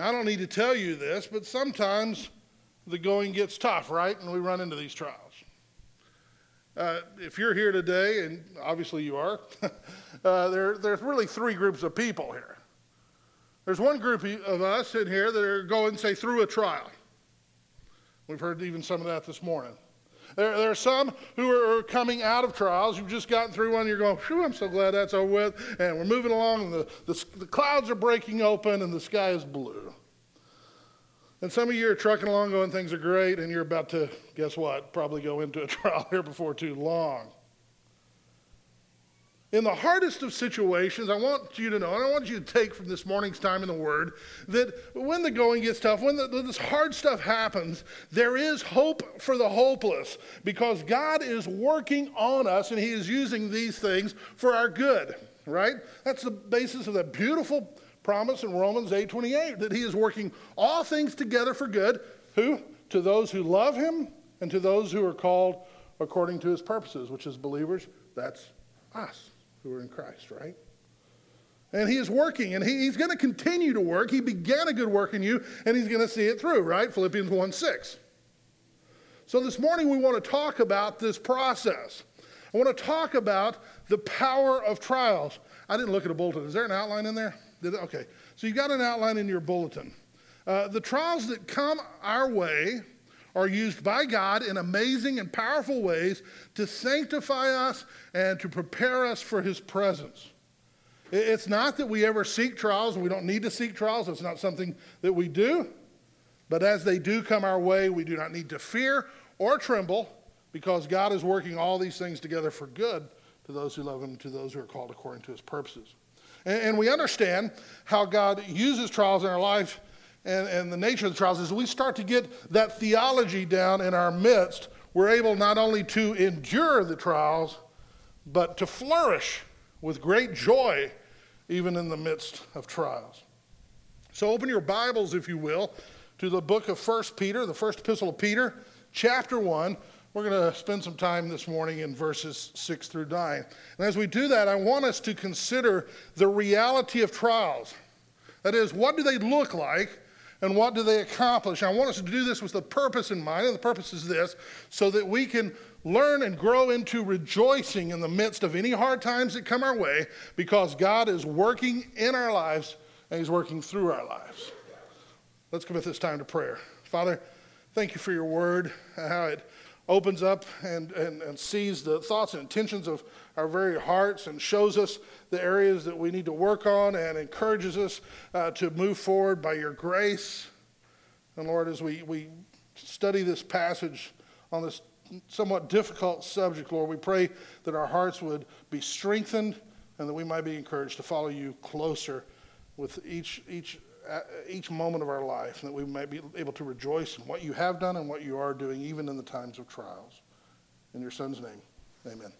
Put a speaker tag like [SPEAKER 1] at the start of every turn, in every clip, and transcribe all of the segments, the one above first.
[SPEAKER 1] I don't need to tell you this, but sometimes the going gets tough, right? And we run into these trials. Uh, if you're here today, and obviously you are, uh, there, there's really three groups of people here. There's one group of us in here that are going, say, through a trial. We've heard even some of that this morning. There, there are some who are coming out of trials. You've just gotten through one. You're going, phew, I'm so glad that's over with. And we're moving along, and the, the, the clouds are breaking open, and the sky is blue. And some of you are trucking along going, things are great, and you're about to, guess what, probably go into a trial here before too long. In the hardest of situations, I want you to know, and I want you to take from this morning's time in the Word, that when the going gets tough, when, the, this hard stuff happens, there is hope for the hopeless because God is working on us and He is using these things for our good, right? That's the basis of that beautiful promise in Romans 8:28 that He is working all things together for good. Who? To those who love Him and to those who are called according to His purposes, which is believers, that's us who are in Christ, right? And he is working, and he, he's going to continue to work. He began a good work in you, and he's going to see it through, right? Philippians 1 6. So this morning we want to talk about this process. I want to talk about the power of trials. I didn't look at a bulletin. Is there an outline in there? Did? Okay. So you've got an outline in your bulletin. Uh, the trials that come our way are used by God in amazing and powerful ways to sanctify us and to prepare us for His presence. It's not that we ever seek trials, we don't need to seek trials, it's not something that we do. But as they do come our way, we do not need to fear or tremble because God is working all these things together for good to those who love Him, to those who are called according to His purposes. And, we understand how God uses trials in our life and, and the nature of the trials, as we start to get that theology down in our midst, we're able not only to endure the trials, but to flourish with great joy even in the midst of trials. So open your Bibles, if you will, to the book of 1 Peter, the first epistle of Peter, chapter 1. We're going to spend some time this morning in verses 6 through 9. And as we do that, I want us to consider the reality of trials. That is, what do they look like? And what do they accomplish? I want us to do this with the purpose in mind, and the purpose is this so that we can learn and grow into rejoicing in the midst of any hard times that come our way because God is working in our lives and He's working through our lives. Let's commit this time to prayer. Father, thank you for your word, how it opens up and, and, and sees the thoughts and intentions of our very hearts and shows us the areas that we need to work on and encourages us uh, to move forward by your grace. And Lord, as we, we study this passage on this somewhat difficult subject, Lord, we pray that our hearts would be strengthened and that we might be encouraged to follow you closer with each, each Uh, each moment of our life, and that we might be able to rejoice in what you have done and what you are doing, even in the times of trials. In your Son's name, amen.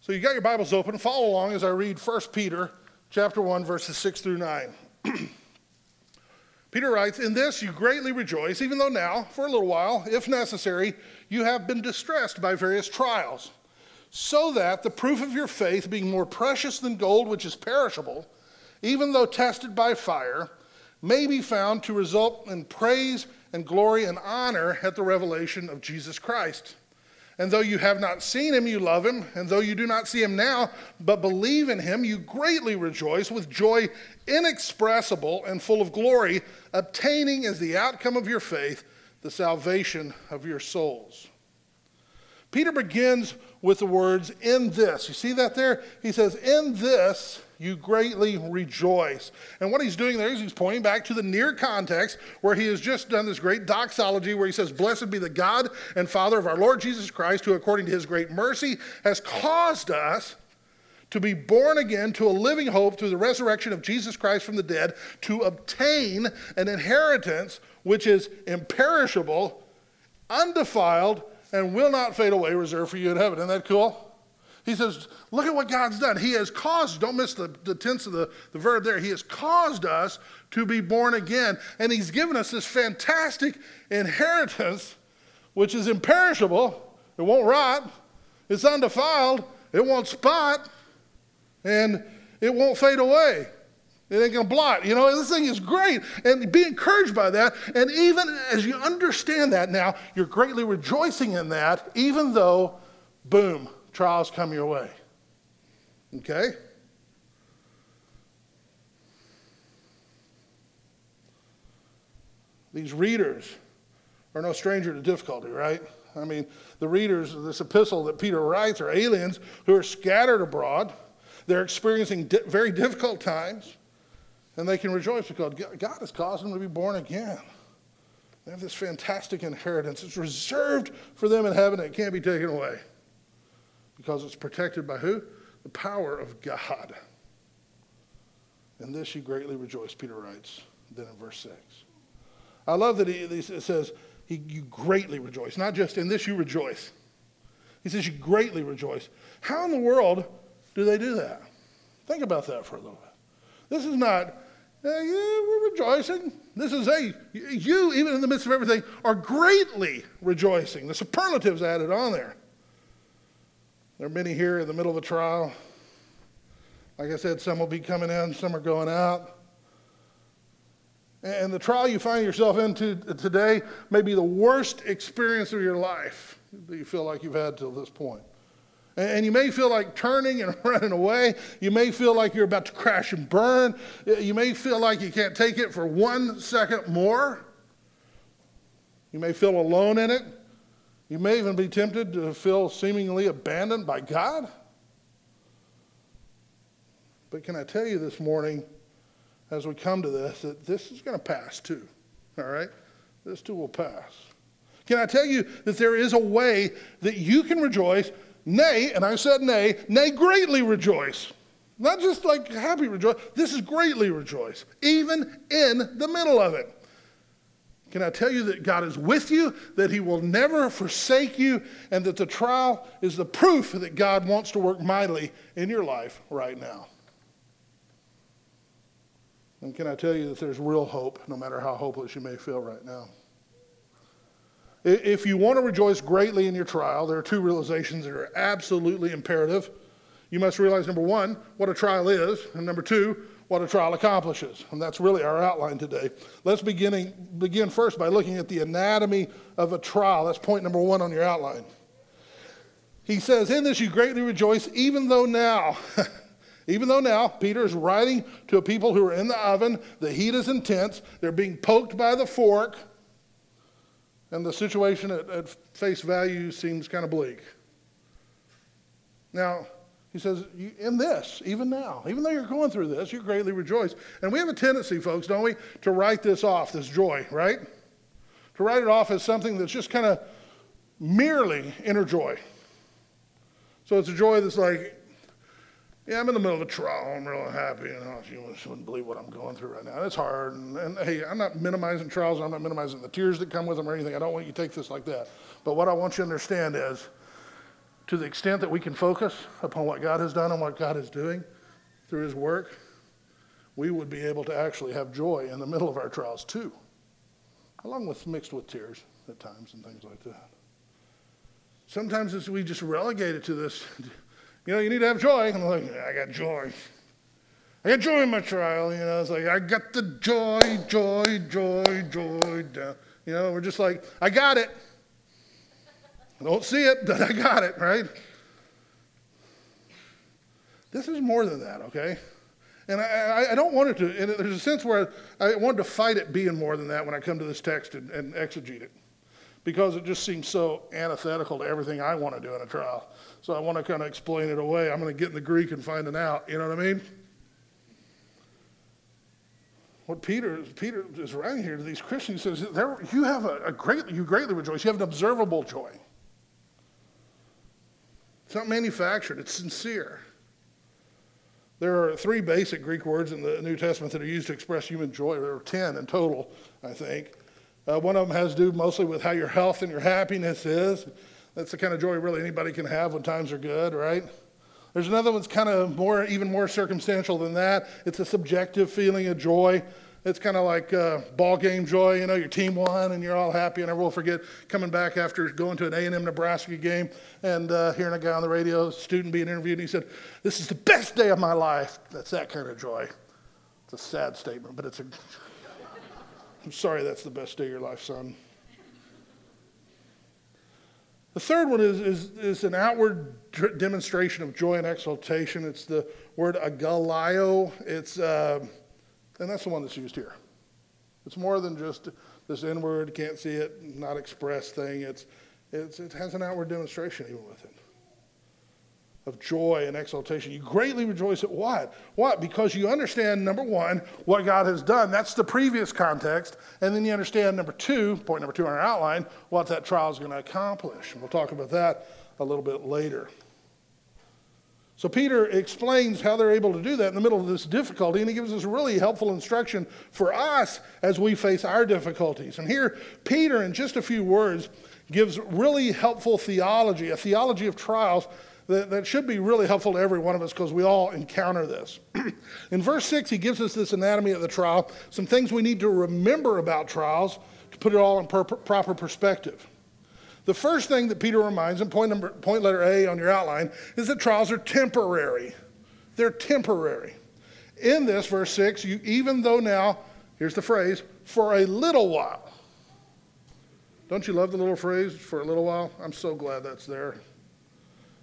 [SPEAKER 1] So you got your Bibles open. Follow along as I read 1 Peter chapter 1, verses 6 through 9. Peter writes, In this you greatly rejoice, even though now, for a little while, if necessary, you have been distressed by various trials, so that the proof of your faith, being more precious than gold which is perishable, even though tested by fire, may be found to result in praise and glory and honor at the revelation of Jesus Christ. And though you have not seen him, you love him. And though you do not see him now, but believe in him, you greatly rejoice with joy inexpressible and full of glory, obtaining as the outcome of your faith the salvation of your souls. Peter begins with the words, in this. You see that there? He says, in this you greatly rejoice. And what he's doing there is he's pointing back to the near context where he has just done this great doxology where he says, Blessed be the God and Father of our Lord Jesus Christ, who according to his great mercy has caused us to be born again to a living hope through the resurrection of Jesus Christ from the dead, to obtain an inheritance which is imperishable, undefiled, and will not fade away, reserved for you in heaven. Isn't that cool? He says, Look at what God's done. He has caused, don't miss the, the tense of the, the verb there, He has caused us to be born again. And He's given us this fantastic inheritance, which is imperishable. It won't rot, it's undefiled, it won't spot, and it won't fade away. It ain't to blot. You know, this thing is great. And be encouraged by that. And even as you understand that now, you're greatly rejoicing in that, even though, boom, trials come your way. Okay? These readers are no stranger to difficulty, right? I mean, the readers of this epistle that Peter writes are aliens who are scattered abroad. They're experiencing di- very difficult times, and they can rejoice because God has caused them to be born again. They have this fantastic inheritance. It's reserved for them in heaven. It can't be taken away because it's protected by who? The power of God. In this you greatly rejoice, Peter writes, then in verse 6. I love that he, he says, he, you greatly rejoice. Not just in this you rejoice. He says you greatly rejoice. How in the world do they do that? Think about that for a little bit. This is not, uh, yeah, we're rejoicing. This is a, you, even in the midst of everything, are greatly rejoicing. The superlatives added on there. There are many here in the middle of a trial. Like I said, some will be coming in, some are going out. And the trial you find yourself into today may be the worst experience of your life that you feel like you've had till this point. And you may feel like turning and running away. You may feel like you're about to crash and burn. You may feel like you can't take it for one second more. You may feel alone in it. You may even be tempted to feel seemingly abandoned by God. But can I tell you this morning? as we come to this that this is going to pass too. All right? This too will pass. Can I tell you that there is a way that you can rejoice, nay, and I said nay, nay, greatly rejoice. Not just like happy rejoice, this is greatly rejoice, even in the middle of it. Can I tell you that God is with you, that He will never forsake you, and that the trial is the proof that God wants to work mightily in your life right now? And can I tell you that there's real hope, no matter how hopeless you may feel right now? If you want to rejoice greatly in your trial, there are two realizations that are absolutely imperative. You must realize, number one, what a trial is, and number two, what a trial accomplishes. And that's really our outline today. Let's beginning, begin first by looking at the anatomy of a trial. That's point number one on your outline. He says, In this you greatly rejoice, even though now. Even though now Peter is writing to a people who are in the oven, the heat is intense, they're being poked by the fork, and the situation at, at face value seems kind of bleak. Now, he says, in this, even now, even though you're going through this, you greatly rejoice. And we have a tendency, folks, don't we, to write this off, this joy, right? To write it off as something that's just kind of merely inner joy. So it's a joy that's like, yeah, I'm in the middle of a trial. I'm real happy. You know, you wouldn't believe what I'm going through right now. It's hard. And, and, hey, I'm not minimizing trials. I'm not minimizing the tears that come with them or anything. I don't want you to take this like that. But what I want you to understand is to the extent that we can focus upon what God has done and what God is doing through his work, we would be able to actually have joy in the middle of our trials too, along with mixed with tears at times and things like that. Sometimes we just relegate it to this you know, you need to have joy. I'm like, I got joy. I got joy in my trial. You know, it's like, I got the joy, joy, joy, joy. You know, we're just like, I got it. Don't see it, but I got it, right? This is more than that, okay? And I, I, don't want it to, and there's a sense where I wanted to fight it being more than that when I come to this text and, and exegete it because it just seems so antithetical to everything I want to do in a trial. So I want to kind of explain it away. I'm going to get in the Greek and find it out. You know what I mean? What Peter, Peter is writing here to these Christians says, there, you have a, a great, you greatly rejoice. You have an observable joy. It's not manufactured, it's sincere. There are three basic Greek words in the New Testament that are used to express human joy. There are 10 in total, I think. Uh, one of them has to do mostly with how your health and your happiness is. That's the kind of joy really anybody can have when times are good, right? There's another one's kind of more, even more circumstantial than that. It's a subjective feeling of joy. It's kind of like uh, ball game joy. You know, your team won and you're all happy. And I will forget coming back after going to an A&M Nebraska game and uh, hearing a guy on the radio, student being interviewed, and he said, "This is the best day of my life." That's that kind of joy. It's a sad statement, but it's a. I'm sorry that's the best day of your life, son. The third one is, is, is an outward demonstration of joy and exultation. It's the word agalliao. It's, uh, and that's the one that's used here. It's more than just this inward, can't see it, not express thing. It's, it's, it has an outward demonstration even with it of joy and exultation. You greatly rejoice at what? What? Because you understand, number one, what God has done. That's the previous context. And then you understand, number two, point number two on our outline, what that trial is going to accomplish. And we'll talk about that a little bit later. So Peter explains how they're able to do that in the middle of this difficulty, and he gives us really helpful instruction for us as we face our difficulties. And here, Peter, in just a few words, gives really helpful theology, a theology of trials that, that should be really helpful to every one of us because we all encounter this. in verse 6, he gives us this anatomy of the trial, some things we need to remember about trials to put it all in per- proper perspective. The first thing that Peter reminds, and point, number, point letter A on your outline, is that trials are temporary. They're temporary. In this, verse 6, you, even though now, here's the phrase, for a little while. Don't you love the little phrase, for a little while? I'm so glad that's there.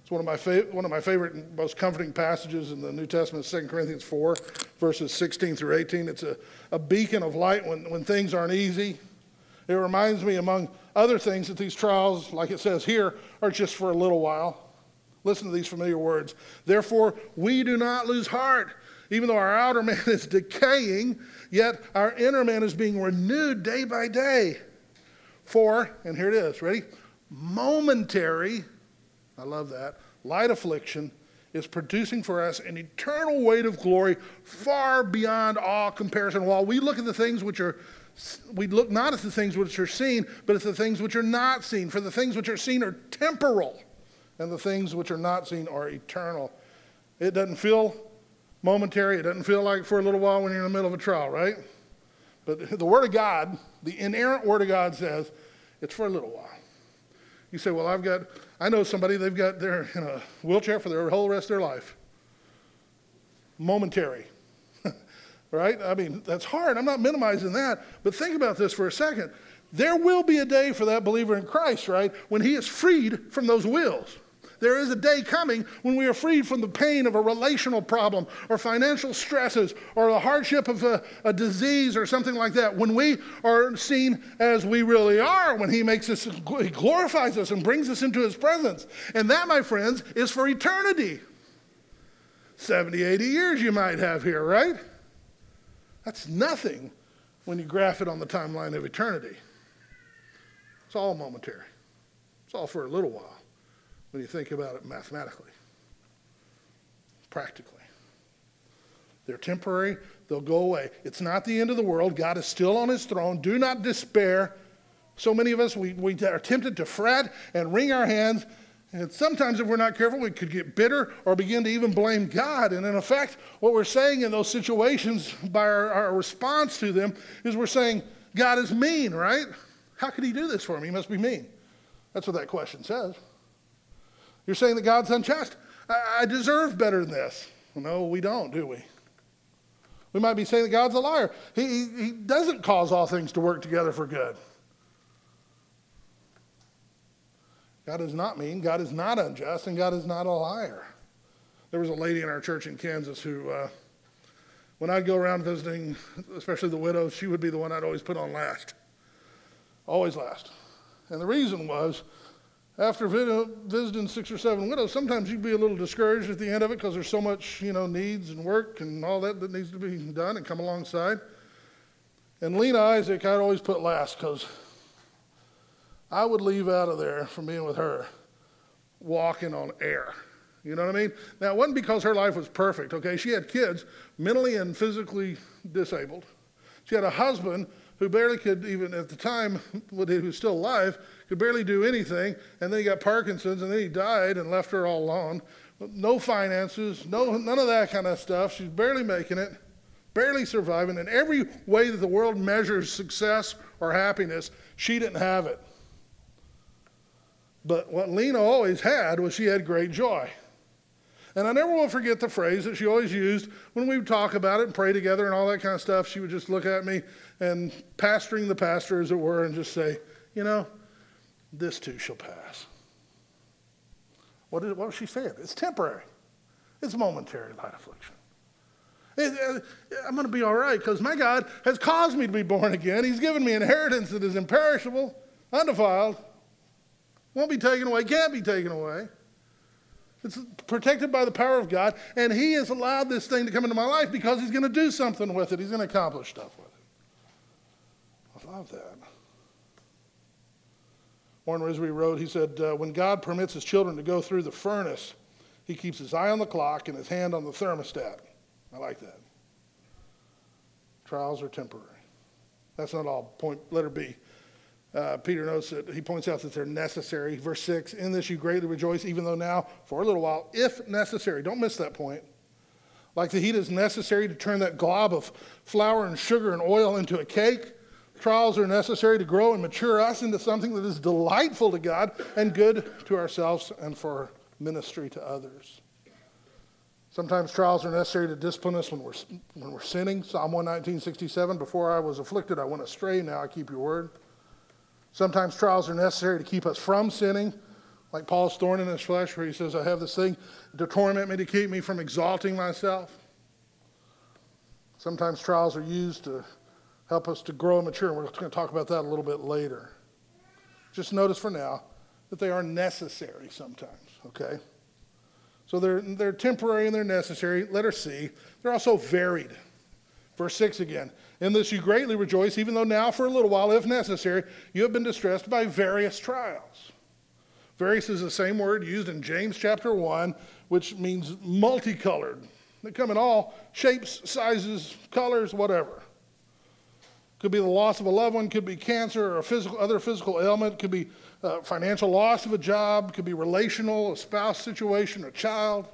[SPEAKER 1] It's one of my, fa- one of my favorite and most comforting passages in the New Testament, 2 Corinthians 4, verses 16 through 18. It's a, a beacon of light when, when things aren't easy. It reminds me, among other things, that these trials, like it says here, are just for a little while. Listen to these familiar words. Therefore, we do not lose heart. Even though our outer man is decaying, yet our inner man is being renewed day by day. For, and here it is, ready? Momentary, I love that, light affliction is producing for us an eternal weight of glory far beyond all comparison. While we look at the things which are we look not at the things which are seen, but at the things which are not seen. For the things which are seen are temporal, and the things which are not seen are eternal. It doesn't feel momentary, it doesn't feel like for a little while when you're in the middle of a trial, right? But the Word of God, the inerrant Word of God says, it's for a little while. You say, well, I've got, I know somebody, they've got, they're in a wheelchair for their whole rest of their life. Momentary right? I mean, that's hard. I'm not minimizing that. But think about this for a second. There will be a day for that believer in Christ, right, when he is freed from those wills. There is a day coming when we are freed from the pain of a relational problem or financial stresses or the hardship of a, a, disease or something like that. When we are seen as we really are, when He makes us, He glorifies us and brings us into His presence. And that, my friends, is for eternity. 70, 80 years you might have here, right? That's nothing when you graph it on the timeline of eternity. It's all momentary. It's all for a little while when you think about it mathematically, practically. They're temporary, they'll go away. It's not the end of the world. God is still on his throne. Do not despair. So many of us, we, we are tempted to fret and wring our hands and sometimes, if we're not careful, we could get bitter or begin to even blame God. And in effect, what we're saying in those situations by our, our, response to them is we're saying, God is mean, right? How could he do this for me? He must be mean. That's what that question says. You're saying that God's unjust. I, I deserve better than this. Well, no, we don't, do we? We might be saying that God's a liar. He, he, he doesn't cause all things to work together for good. God is not mean, God is not unjust, and God is not a liar. There was a lady in our church in Kansas who, uh, when I'd go around visiting, especially the widows, she would be the one I'd always put on last. Always last. And the reason was, after visiting six or seven widows, sometimes you'd be a little discouraged at the end of it because there's so much, you know, needs and work and all that that needs to be done and come alongside. And Lena Isaac, I'd always put last because I would leave out of there from being with her walking on air. You know what I mean? Now, it wasn't because her life was perfect, okay? She had kids, mentally and physically disabled. She had a husband who barely could, even at the time, he was still alive, could barely do anything. And then he got Parkinson's, and then he died and left her all alone. No finances, no, none of that kind of stuff. She's barely making it, barely surviving. In every way that the world measures success or happiness, she didn't have it. But what Lena always had was she had great joy. And I never will forget the phrase that she always used when we would talk about it and pray together and all that kind of stuff. She would just look at me and pastoring the pastor, as it were, and just say, You know, this too shall pass. What, is, what was she saying? It's temporary, it's momentary light affliction. Uh, I'm going to be all right because my God has caused me to be born again. He's given me inheritance that is imperishable, undefiled, won't be taken away, can't be taken away. It's protected by the power of God, and He has allowed this thing to come into my life because He's going to do something with it. He's going to accomplish stuff with it. I love that. Warren Wiersbe wrote, he said, uh, When God permits His children to go through the furnace, He keeps His eye on the clock and His hand on the thermostat. I like that. Trials are temporary. That's not all. Point letter B. Uh, Peter notes that he points out that they're necessary. Verse 6 In this you greatly rejoice, even though now, for a little while, if necessary. Don't miss that point. Like the heat is necessary to turn that glob of flour and sugar and oil into a cake, trials are necessary to grow and mature us into something that is delightful to God and good to ourselves and for ministry to others. Sometimes trials are necessary to discipline us when we're, when we're sinning. Psalm 119, 67, before I was afflicted, I went astray, now I keep your word. Sometimes trials are necessary to keep us from sinning, like Paul's thorn in his flesh, where he says, I have this thing to torment me, to keep me from exalting myself. Sometimes trials are used to help us to grow and mature, and we're going to talk about that a little bit later. Just notice for now that they are necessary sometimes, okay? So they're, they're temporary and they're necessary. Letter C. They're also varied. Verse 6 again. In this you greatly rejoice, even though now for a little while, if necessary, you have been distressed by various trials. Various is the same word used in James chapter 1, which means multicolored. They come in all shapes, sizes, colors, whatever. Could be the loss of a loved one, could be cancer or a physical, other physical ailment, could be uh, financial loss of a job, could be relational, a spouse situation, a child.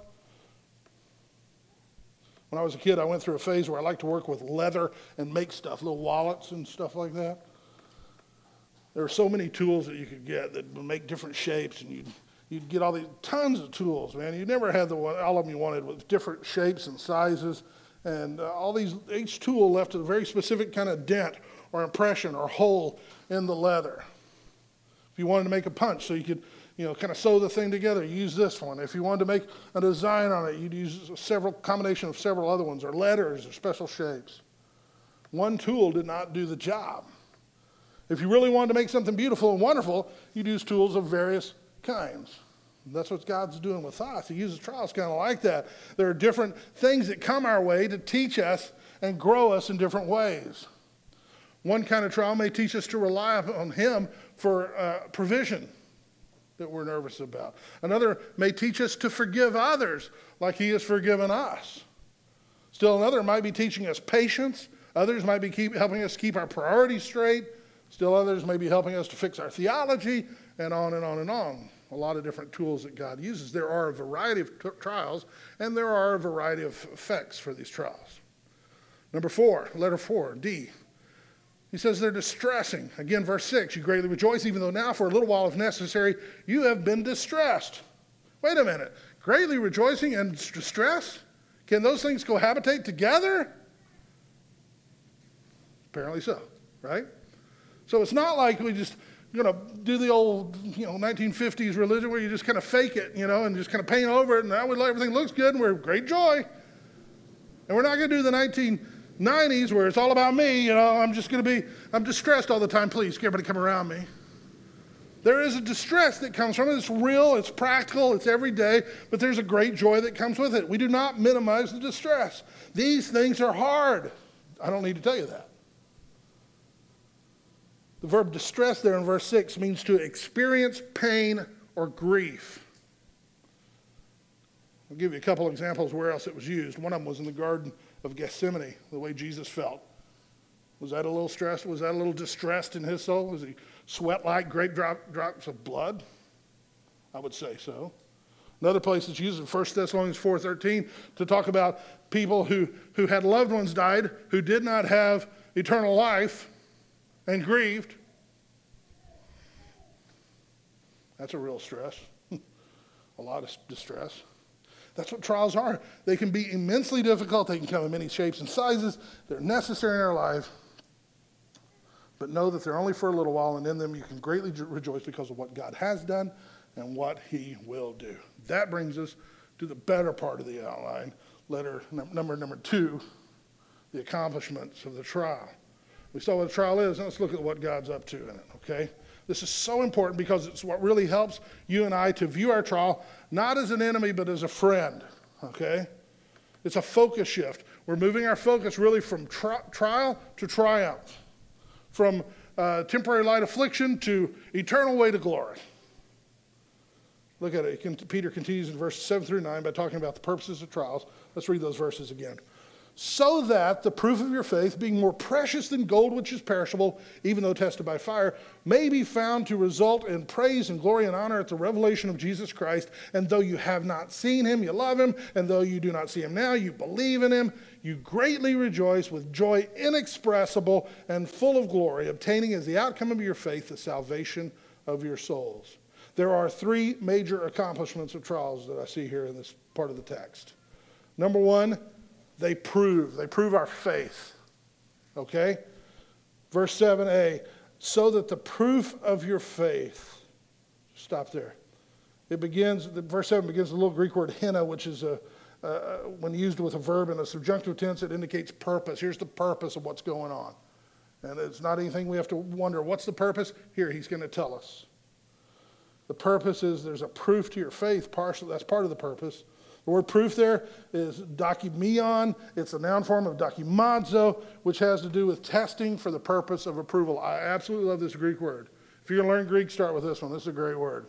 [SPEAKER 1] When I was a kid, I went through a phase where I liked to work with leather and make stuff, little wallets and stuff like that. There were so many tools that you could get that would make different shapes, and you'd, you'd get all these tons of tools, man. You never had the one, all of them you wanted with different shapes and sizes, and uh, all these, each tool left a very specific kind of dent or impression or hole in the leather. If you wanted to make a punch so you could you know, kind of sew the thing together, use this one. If you wanted to make a design on it, you'd use several combination of several other ones, or letters, or special shapes. One tool did not do the job. If you really wanted to make something beautiful and wonderful, you'd use tools of various kinds. That's what God's doing with us. He uses trials kind of like that. There are different things that come our way to teach us and grow us in different ways. One kind of trial may teach us to rely on Him for uh, provision that we're nervous about. Another may teach us to forgive others like He has forgiven us. Still another might be teaching us patience. Others might be keep, helping us keep our priorities straight. Still others may be helping us to fix our theology, and on and on and on. A lot of different tools that God uses. There are a variety of t- trials, and there are a variety of effects for these trials. Number four, letter four, D. He says they're distressing. Again, verse 6 You greatly rejoice, even though now, for a little while, if necessary, you have been distressed. Wait a minute. Greatly rejoicing and distress? Can those things cohabitate together? Apparently so, right? So it's not like we just you know do the old you know 1950s religion where you just kind of fake it, you know, and just kind of paint over it, and now we everything looks good, and we're great joy. And we're not going to do the 19 90s where it's all about me, you know, I'm just going to be, I'm distressed all the time. Please, everybody come around me. There is a distress that comes from it. It's real, it's practical, it's everyday, but there's a great joy that comes with it. We do not minimize the distress. These things are hard. I don't need to tell you that. The verb distress there in verse 6 means to experience pain or grief. I'll give you a couple examples where else it was used. One of them was in the Garden of Gethsemane, the way Jesus felt. Was that a little stressed? Was that a little distressed in his soul? Was he sweat like great drop, drops of blood? I would say so. Another place that's used in 1 Thessalonians 4.13 to talk about people who, who had loved ones died who did not have eternal life and grieved. That's a real stress, a lot of distress. That's what trials are. They can be immensely difficult, they can come in many shapes and sizes. They're necessary in our life. But know that they're only for a little while, and in them you can greatly rejoice because of what God has done and what He will do. That brings us to the better part of the outline, letter number number two, the accomplishments of the trial. We saw what a trial is. Now let's look at what God's up to in it, okay? This is so important because it's what really helps you and I to view our trial not as an enemy, but as a friend, okay? It's a focus shift. We're moving our focus really from tri- trial to triumph, from uh, temporary light affliction to eternal way to glory. Look at it. Peter continues in verses 7 through 9 by talking about the purposes of trials. Let's read those verses again so that the proof of your faith, being more precious than gold which is perishable, even though tested by fire, may be found to result in praise and glory and honor at the revelation of Jesus Christ. And though you have not seen him, you love him. And though you do not see him now, you believe in him. You greatly rejoice with joy inexpressible and full of glory, obtaining as the outcome of your faith the salvation of your souls. There are three major accomplishments of trials that I see here in this part of the text. Number one, they prove. They prove our faith. Okay? Verse 7a, so that the proof of your faith, stop there. It begins, the verse 7 begins with the little Greek word hina, which is a, uh, when used with a verb in a subjunctive tense, it indicates purpose. Here's the purpose of what's going on. And it's not anything we have to wonder, what's the purpose? Here, he's going to tell us. The purpose is there's a proof to your faith, partial, that's part of the purpose. The word proof there is dokimion. It's a noun form of dokimazo, which has to do with testing for the purpose of approval. I absolutely love this Greek word. If you're going to learn Greek, start with this one. This is a great word.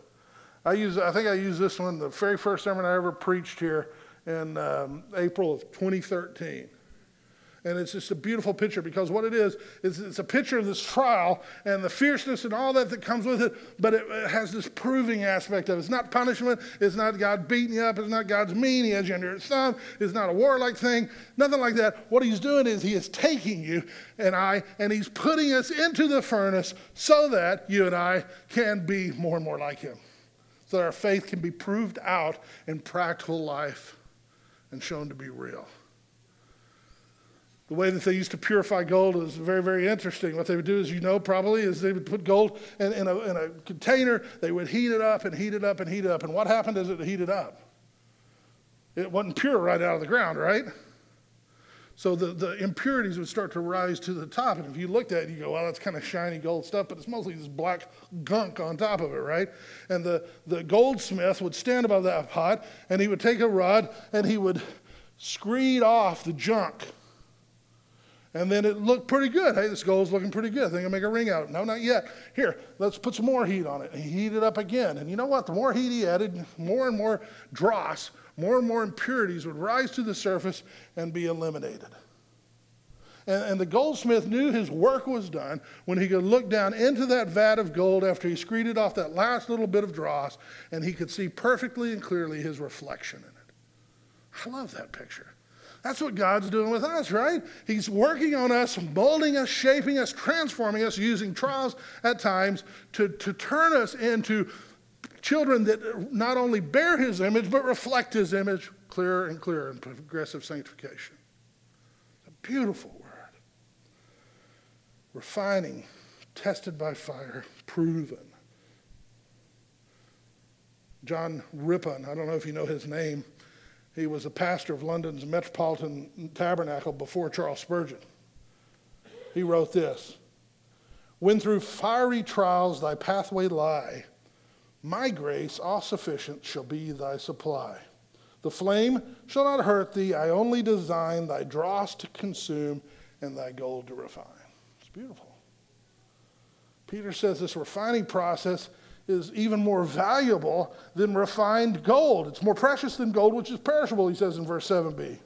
[SPEAKER 1] I use, I think I used this one the very first sermon I ever preached here in um, April of 2013. And it's just a beautiful picture because what it is, is it's a picture of this trial and the fierceness and all that that comes with it, but it, has this proving aspect of it. It's not punishment. It's not God beating you up. It's not God's mean. He has you under his thumb. It's not a warlike thing. Nothing like that. What he's doing is he is taking you and I, and he's putting us into the furnace so that you and I can be more and more like him. So that our faith can be proved out in practical life and shown to be real. The way that they used to purify gold is very, very interesting. What they would do, as you know, probably, is they would put gold in, in, a, in a container, they would heat it up and heat it up and heat it up. And what happened as it heated up? It wasn't pure right out of the ground, right? So the, the impurities would start to rise to the top. And if you looked at it, you go, well, that's kind of shiny gold stuff, but it's mostly this black gunk on top of it, right? And the, the goldsmith would stand above that pot and he would take a rod and he would screed off the junk and then it looked pretty good. Hey, this gold's looking pretty good. I think I'll make a ring out. No, not yet. Here, let's put some more heat on it. And he heated up again. And you know what? The more heat he added, more and more dross, more and more impurities would rise to the surface and be eliminated. And, and, the goldsmith knew his work was done when he could look down into that vat of gold after he screeded off that last little bit of dross and he could see perfectly and clearly his reflection in it. I love that picture. That's what God's doing with us, right? He's working on us, molding us, shaping us, transforming us, using trials at times to, to turn us into children that not only bear his image, but reflect his image clearer and clearer in progressive sanctification. It's a beautiful word. Refining, tested by fire, proven. John Rippon, I don't know if you know his name, he was a pastor of London's Metropolitan Tabernacle before Charles Spurgeon. He wrote this When through fiery trials thy pathway lie, my grace, all sufficient, shall be thy supply. The flame shall not hurt thee, I only design thy dross to consume and thy gold to refine. It's beautiful. Peter says this refining process is even more valuable than refined gold. It's more precious than gold, which is perishable, he says in verse 7b.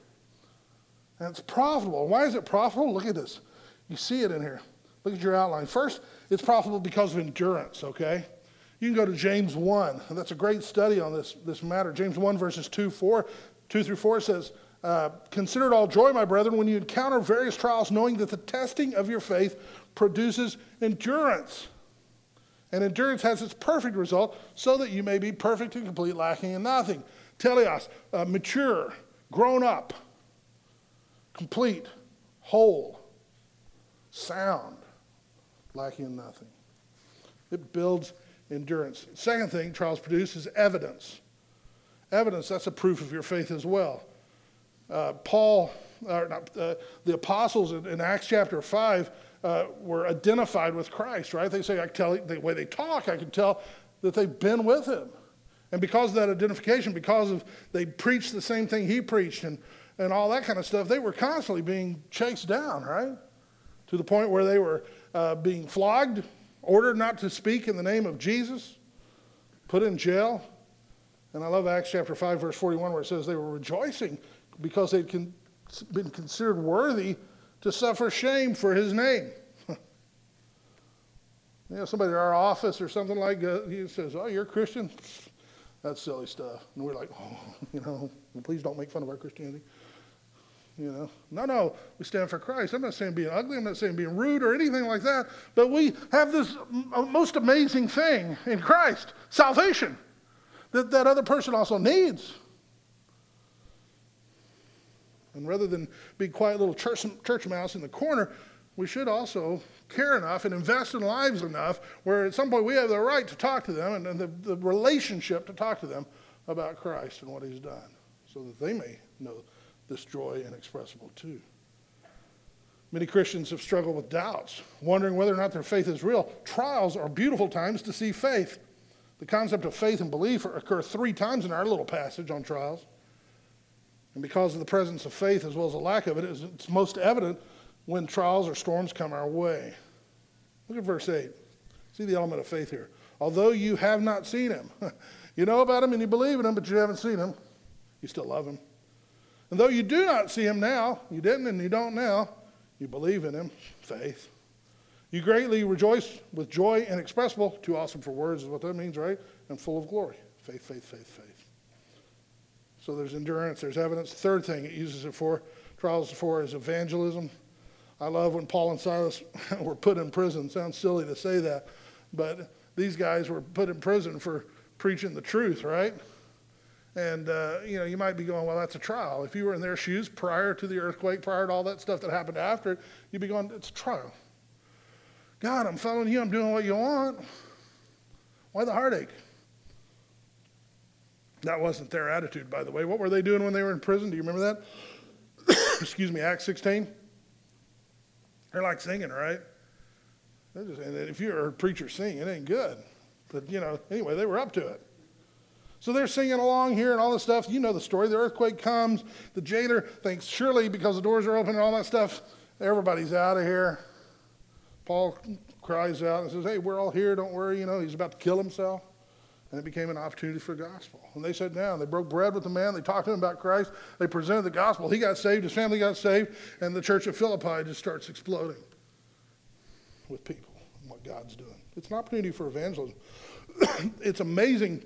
[SPEAKER 1] And it's profitable. Why is it profitable? Look at this. You see it in here. Look at your outline. First, it's profitable because of endurance, okay? You can go to James 1, and that's a great study on this, this matter. James 1, verses 2, 4, 2 through 4 says, uh, Consider it all joy, my brethren, when you encounter various trials, knowing that the testing of your faith produces endurance. And endurance has its perfect result so that you may be perfect and complete, lacking in nothing. Teleos, uh, mature, grown up, complete, whole, sound, lacking in nothing. It builds endurance. Second thing trials produce is evidence. Evidence, that's a proof of your faith as well. Uh, Paul, or not, uh, the apostles in, in, Acts chapter 5 uh, were identified with Christ, right? They say, I tell the way they talk, I can tell that they've been with him. And because of that identification, because of they preached the same thing he preached and, and all that kind of stuff, they were constantly being chased down, right? To the point where they were uh, being flogged, ordered not to speak in the name of Jesus, put in jail. And I love Acts chapter 5, verse 41, where it says they were rejoicing because they'd con- been considered worthy to suffer shame for his name. you know, somebody in our office or something like that, he says, Oh, you're a Christian? That's silly stuff. And we're like, Oh, you know, please don't make fun of our Christianity. You know, no, no, we stand for Christ. I'm not saying being ugly. I'm not saying being rude or anything like that. But we have this most amazing thing in Christ salvation that that other person also needs. And rather than be quiet little church, church mouse in the corner, we should also care enough and invest in lives enough where at some point we have the right to talk to them and, and the, the relationship to talk to them about Christ and what he's done so that they may know this joy inexpressible too. Many Christians have struggled with doubts, wondering whether or not their faith is real. Trials are beautiful times to see faith. The concept of faith and belief occur three times in our little passage on trials. And because of the presence of faith as well as the lack of it, it's most evident when trials or storms come our way. Look at verse 8. See the element of faith here. Although you have not seen him, you know about him and you believe in him, but you haven't seen him, you still love him. And though you do not see him now, you didn't and you don't now, you believe in him, faith. You greatly rejoice with joy inexpressible, too awesome for words is what that means, right? And full of glory. Faith, faith, faith, faith. So there's endurance, there's evidence. Third thing it uses it for, trials for, is evangelism. I love when Paul and Silas were put in prison. Sounds silly to say that, but these guys were put in prison for preaching the truth, right? And, uh, you know, you might be going, well, that's a trial. If you were in their shoes prior to the earthquake, prior to all that stuff that happened after it, you'd be going, it's a trial. God, I'm following you. I'm doing what you want. Why the heartache? That wasn't their attitude, by the way. What were they doing when they were in prison? Do you remember that? Excuse me, Acts 16. They're like singing, right? Just, and if you're a preacher singing, it ain't good. But, you know, anyway, they were up to it. So they're singing along here and all this stuff. You know the story. The earthquake comes. The jailer thinks, surely because the doors are open and all that stuff, everybody's out of here. Paul cries out and says, Hey, we're all here. Don't worry. You know, he's about to kill himself. And it became an opportunity for the gospel. And they sat down. They broke bread with the man. They talked to him about Christ. They presented the gospel. He got saved. His family got saved. And the church of Philippi just starts exploding with people and what God's doing. It's an opportunity for evangelism. it's amazing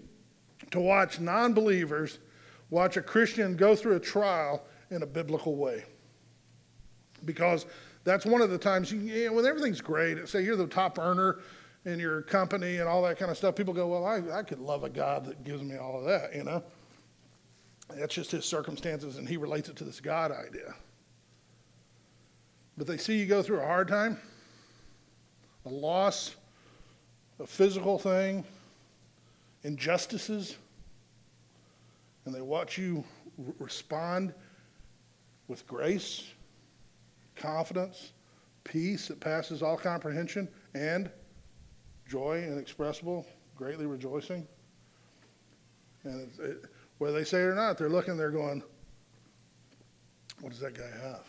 [SPEAKER 1] to watch non believers watch a Christian go through a trial in a biblical way. Because that's one of the times, you, you know, when everything's great, say you're the top earner in your company and all that kind of stuff, people go, Well, I, I could love a God that gives me all of that, you know? That's just his circumstances, and he relates it to this God idea. But they see you go through a hard time, a loss, a physical thing, injustices, and they watch you r- respond with grace, confidence, peace that passes all comprehension, and joy inexpressible, greatly rejoicing. And it, it, whether they say it or not, they're looking, they're going, what does that guy have?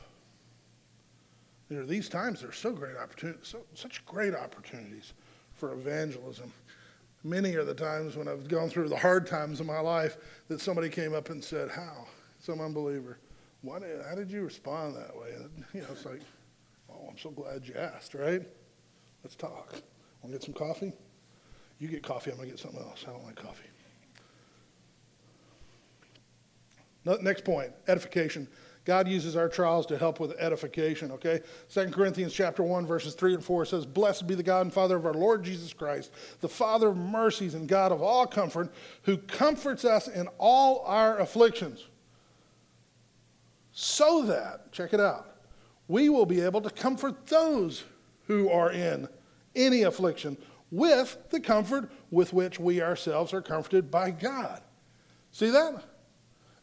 [SPEAKER 1] You know, these times, there's so great opportunities, so, such great opportunities for evangelism. Many are the times when I've gone through the hard times of my life that somebody came up and said, How? Some unbeliever. Why did, how did you respond that way? And, you know, it's like, Oh, I'm so glad you asked, right? Let's talk. Want to get some coffee? You get coffee, I'm going to get something else. I don't like coffee. Next point edification. God uses our trials to help with edification, okay? 2 Corinthians chapter 1 verses 3 and 4 says, "Blessed be the God and Father of our Lord Jesus Christ, the Father of mercies and God of all comfort, who comforts us in all our afflictions." So that, check it out, we will be able to comfort those who are in any affliction with the comfort with which we ourselves are comforted by God. See that?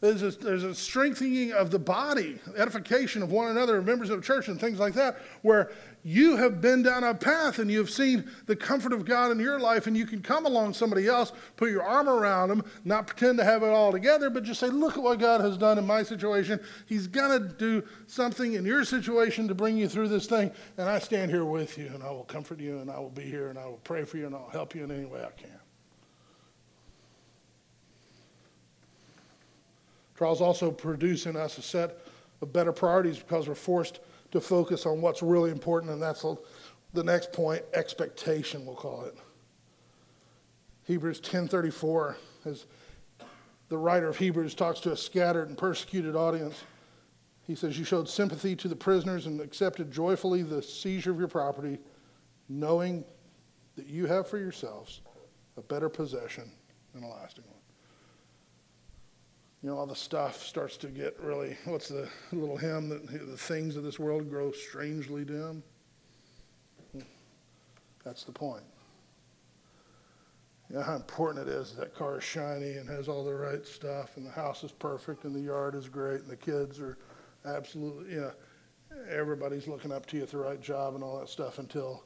[SPEAKER 1] There's a, there's a strengthening of the body, edification of one another, members of church, and things like that, where you have been down a path and you've seen the comfort of God in your life, and you can come along somebody else, put your arm around them, not pretend to have it all together, but just say, Look at what God has done in my situation. He's going to do something in your situation to bring you through this thing, and I stand here with you, and I will comfort you, and I will be here, and I will pray for you, and I'll help you in any way I can. Trials also produce in us a set of better priorities because we're forced to focus on what's really important, and that's the next point expectation, we'll call it. Hebrews 10:34, as the writer of Hebrews talks to a scattered and persecuted audience, he says, You showed sympathy to the prisoners and accepted joyfully the seizure of your property, knowing that you have for yourselves a better possession and a lasting one you know, all the stuff starts to get really, what's the little hymn that the things of this world grow strangely dim? That's the point. You know how important it is that car is shiny and has all the right stuff, and the house is perfect, and the yard is great, and the kids are absolutely, you know, everybody's looking up to you at the right job and all that stuff until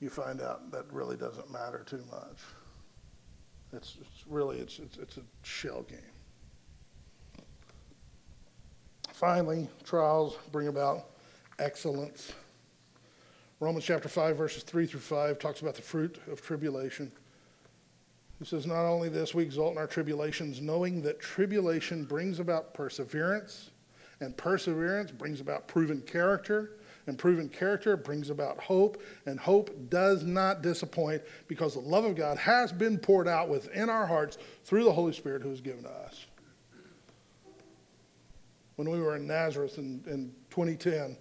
[SPEAKER 1] you find out that really doesn't matter too much. It's, it's really, it's, it's, it's a shell game. Finally, trials bring about excellence. Romans chapter 5, verses 3 through 5 talks about the fruit of tribulation. He says, Not only this, we exult in our tribulations, knowing that tribulation brings about perseverance, and perseverance brings about proven character, and proven character brings about hope, and hope does not disappoint because the love of God has been poured out within our hearts through the Holy Spirit who is given to us when we were in Nazareth in, in 2010,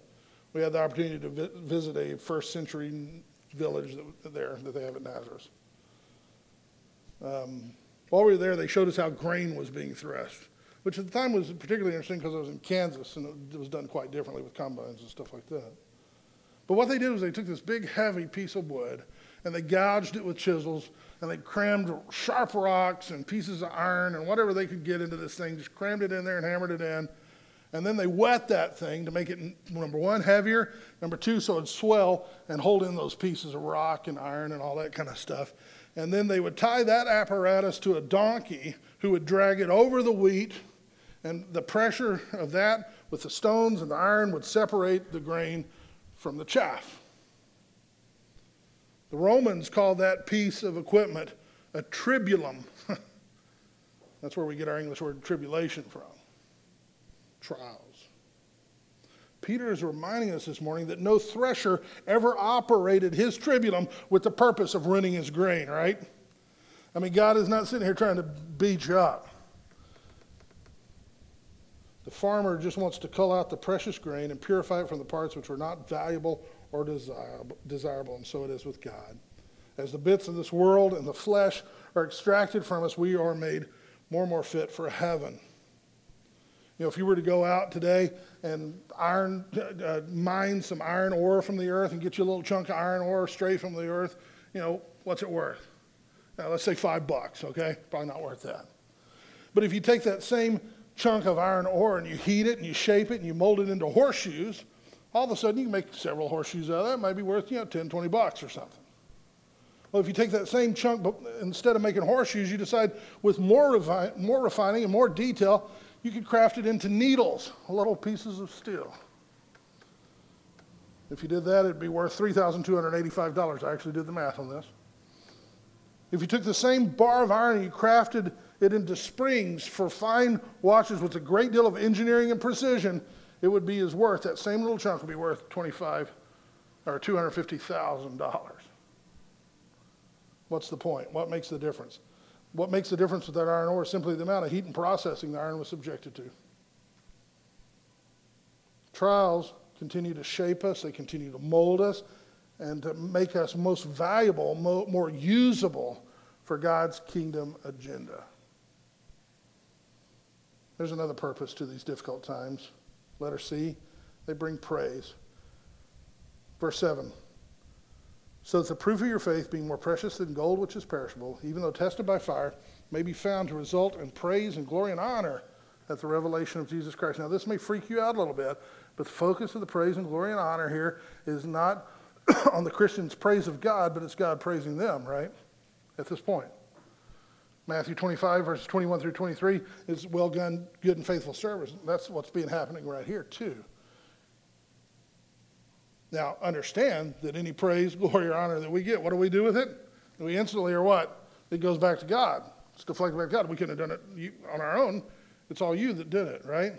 [SPEAKER 1] we had the opportunity to vi- visit a first century village that, there that they have at Nazareth. Um, while we were there, they showed us how grain was being threshed, which at the time was particularly interesting because I was in Kansas and it was done quite differently with combines and stuff like that. But what they did was they took this big, heavy piece of wood and they gouged it with chisels and they crammed sharp rocks and pieces of iron and whatever they could get into this thing, just crammed it in there and hammered it in. And then they wet that thing to make it, number one, heavier. Number two, so it'd swell and hold in those pieces of rock and iron and all that kind of stuff. And then they would tie that apparatus to a donkey who would drag it over the wheat. And the pressure of that with the stones and the iron would separate the grain from the chaff. The Romans called that piece of equipment a tribulum. That's where we get our English word tribulation from trials. Peter is reminding us this morning that no thresher ever operated his tribulum with the purpose of ruining his grain, right? I mean, God is not sitting here trying to beat you up. The farmer just wants to cull out the precious grain and purify it from the parts which are not valuable or desirable, and so it is with God. As the bits of this world and the flesh are extracted from us, we are made more and more fit for heaven. You know, if you were to go out today and iron, uh, mine some iron ore from the earth and get you a little chunk of iron ore straight from the earth, you know, what's it worth? Now, let's say five bucks, okay? Probably not worth that. But if you take that same chunk of iron ore and you heat it and you shape it and you mold it into horseshoes, all of a sudden you can make several horseshoes out of that. It might be worth, you know, 10, 20 bucks or something. Well, if you take that same chunk, but instead of making horseshoes, you decide with more, refi- more refining and more detail, you could craft it into needles, little pieces of steel. If you did that, it'd be worth $3,285. I actually did the math on this. If you took the same bar of iron and you crafted it into springs for fine watches with a great deal of engineering and precision, it would be as worth, that same little chunk would be worth 25 or $250,000. What's the point? What makes the difference? What makes the difference with that iron ore is simply the amount of heat and processing the iron was subjected to. Trials continue to shape us, they continue to mold us, and to make us most valuable, more usable for God's kingdom agenda. There's another purpose to these difficult times. Letter C, they bring praise. Verse 7 So that the proof of your faith, being more precious than gold which is perishable, even though tested by fire, may be found to result in praise and glory and honor at the revelation of Jesus Christ. Now, this may freak you out a little bit, but the focus of the praise and glory and honor here is not on the Christian's praise of God, but it's God praising them, right? At this point. Matthew 25, verses 21 through 23 is well done, good and faithful service. That's what's being happening right here, too. Now, understand that any praise, glory, or honor that we get, what do we do with it? We instantly are what? It goes back to God. It's deflected back to God. We couldn't have done it on our own. It's all you that did it, right?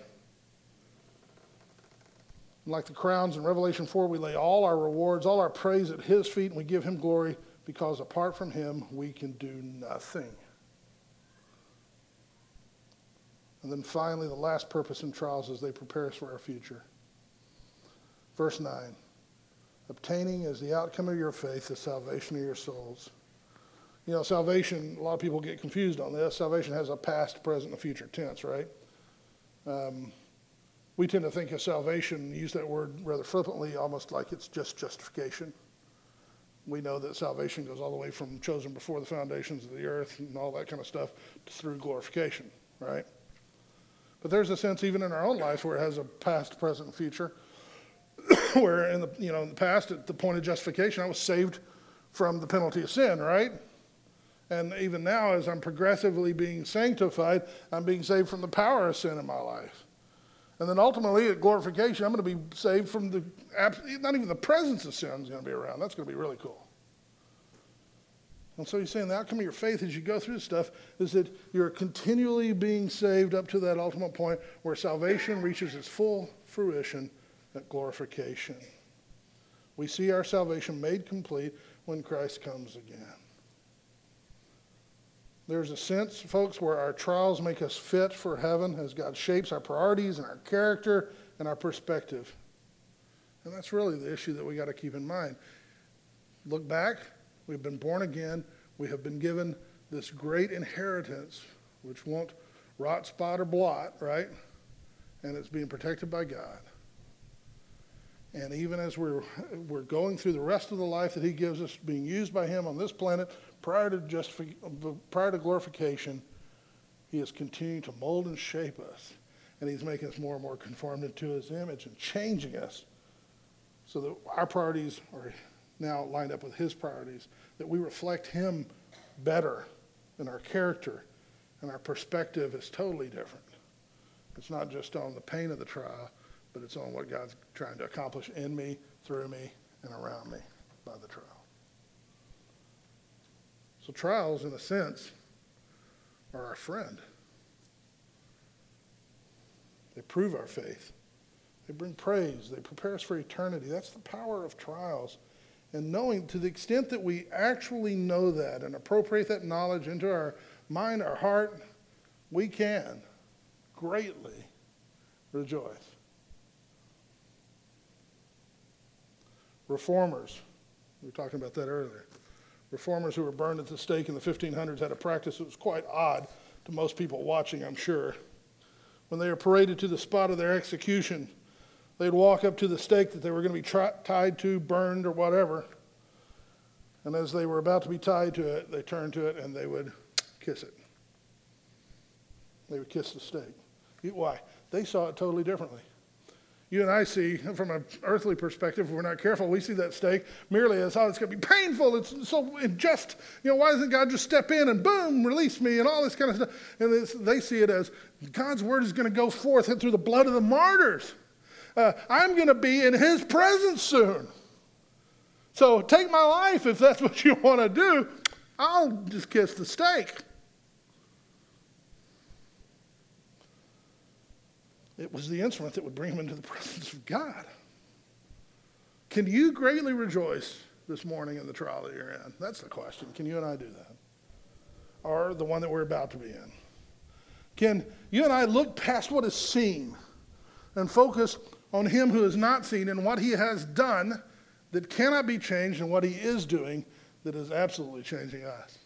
[SPEAKER 1] like the crowns in Revelation 4, we lay all our rewards, all our praise at His feet, and we give Him glory because apart from Him, we can do nothing. And then finally, the last purpose in trials is they prepare us for our future. Verse 9 obtaining as the outcome of your faith the salvation of your souls. You know, salvation, a lot of people get confused on this. Salvation has a past, present, and future tense, right? Um, we tend to think of salvation, use that word rather flippantly, almost like it's just justification. We know that salvation goes all the way from chosen before the foundations of the earth and all that kind of stuff to through glorification, right? But there's a sense even in our own life where it has a past, present, and future. where in the you know in the past at the point of justification I was saved from the penalty of sin, right? And even now, as I'm progressively being sanctified, I'm being saved from the power of sin in my life. And then ultimately, at glorification, I'm going to be saved from the, not even the presence of sin is going to be around. That's going to be really cool. And so he's saying the outcome of your faith as you go through this stuff is that you're continually being saved up to that ultimate point where salvation reaches its full fruition at glorification. We see our salvation made complete when Christ comes again. There's a sense, folks, where our trials make us fit for heaven as God shapes our priorities and our character and our perspective. And that's really the issue that we got to keep in mind. Look back, we've been born again, we have been given this great inheritance, which won't rot, spot, or blot, right? And it's being protected by God. And even as we're, we're going through the rest of the life that He gives us, being used by Him on this planet, prior to, prior to glorification, He is continuing to mold and shape us. And He's making us more and more conformed into His image and changing us so that our priorities are now lined up with His priorities, that we reflect Him better in our character, and our perspective is totally different. It's not just on the pain of the trial, but it's on what God's trying to accomplish in me, through me, and around me by the trial. So, trials, in a sense, are our friend. They prove our faith, they bring praise, they prepare us for eternity. That's the power of trials. And knowing to the extent that we actually know that and appropriate that knowledge into our mind, our heart, we can greatly rejoice. Reformers, we were talking about that earlier. Reformers who were burned at the stake in the 1500s had a practice that was quite odd to most people watching, I'm sure. When they were paraded to the spot of their execution, they'd walk up to the stake that they were going to be tied to, burned, or whatever. And as they were about to be tied to it, they turned to it and they would kiss it. They would kiss the stake. Why? They saw it totally differently you and I see from an earthly perspective, if we're not careful, we see that stake merely as, oh, it's going to be painful. It's so unjust. You know, why doesn't God just step in and boom, release me and all this kind of stuff? And they see it as God's word is going to go forth and through the blood of the martyrs. Uh, I'm going to be in his presence soon. So take my life if that's what you want to do. I'll just kiss the stake. It was the instrument that would bring him into the presence of God. Can you greatly rejoice this morning in the trial that you're in? That's the question. Can you and I do that? Or the one that we're about to be in? Can you and I look past what is seen and focus on him who is not seen and what he has done that cannot be changed and what he is doing that is absolutely changing us.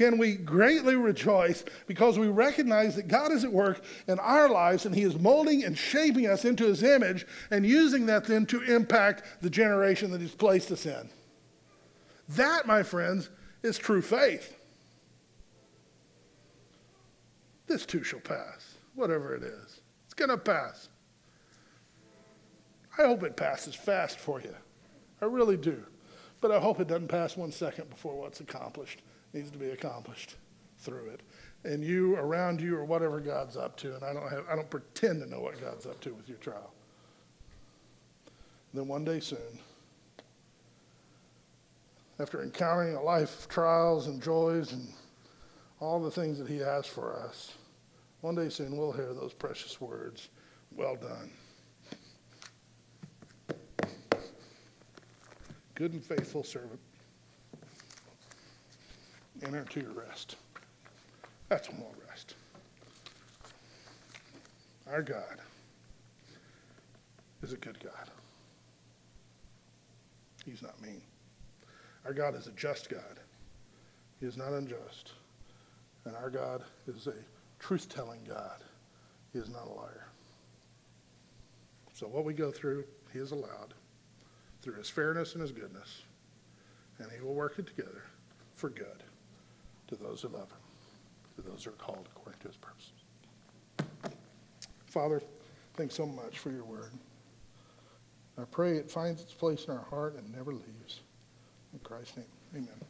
[SPEAKER 1] Can we greatly rejoice because we recognize that God is at work in our lives and He is molding and shaping us into His image and using that then to impact the generation that He's placed us in? That, my friends, is true faith. This too shall pass, whatever it is. It's going to pass. I hope it passes fast for you. I really do. But I hope it doesn't pass one second before what's accomplished needs to be accomplished through it. And you, around you, or whatever God's up to. And I don't, have, I don't pretend to know what God's up to with your trial. then one day soon, after encountering a life of trials and joys and all the things that He has for us, one day soon we'll hear those precious words Well done. Good and faithful servant enter into your rest. That's when we'll rest. Our God is a good God. He's not mean. Our God is a just God. He is not unjust. And our God is a truth telling God. He is not a liar. So, what we go through, He has allowed through His fairness and His goodness. And He will work it together for good to those who love him, to those who are called according to his purposes. Father, thanks so much for your word. I pray it finds its place in our heart and never leaves. In Christ's name, amen.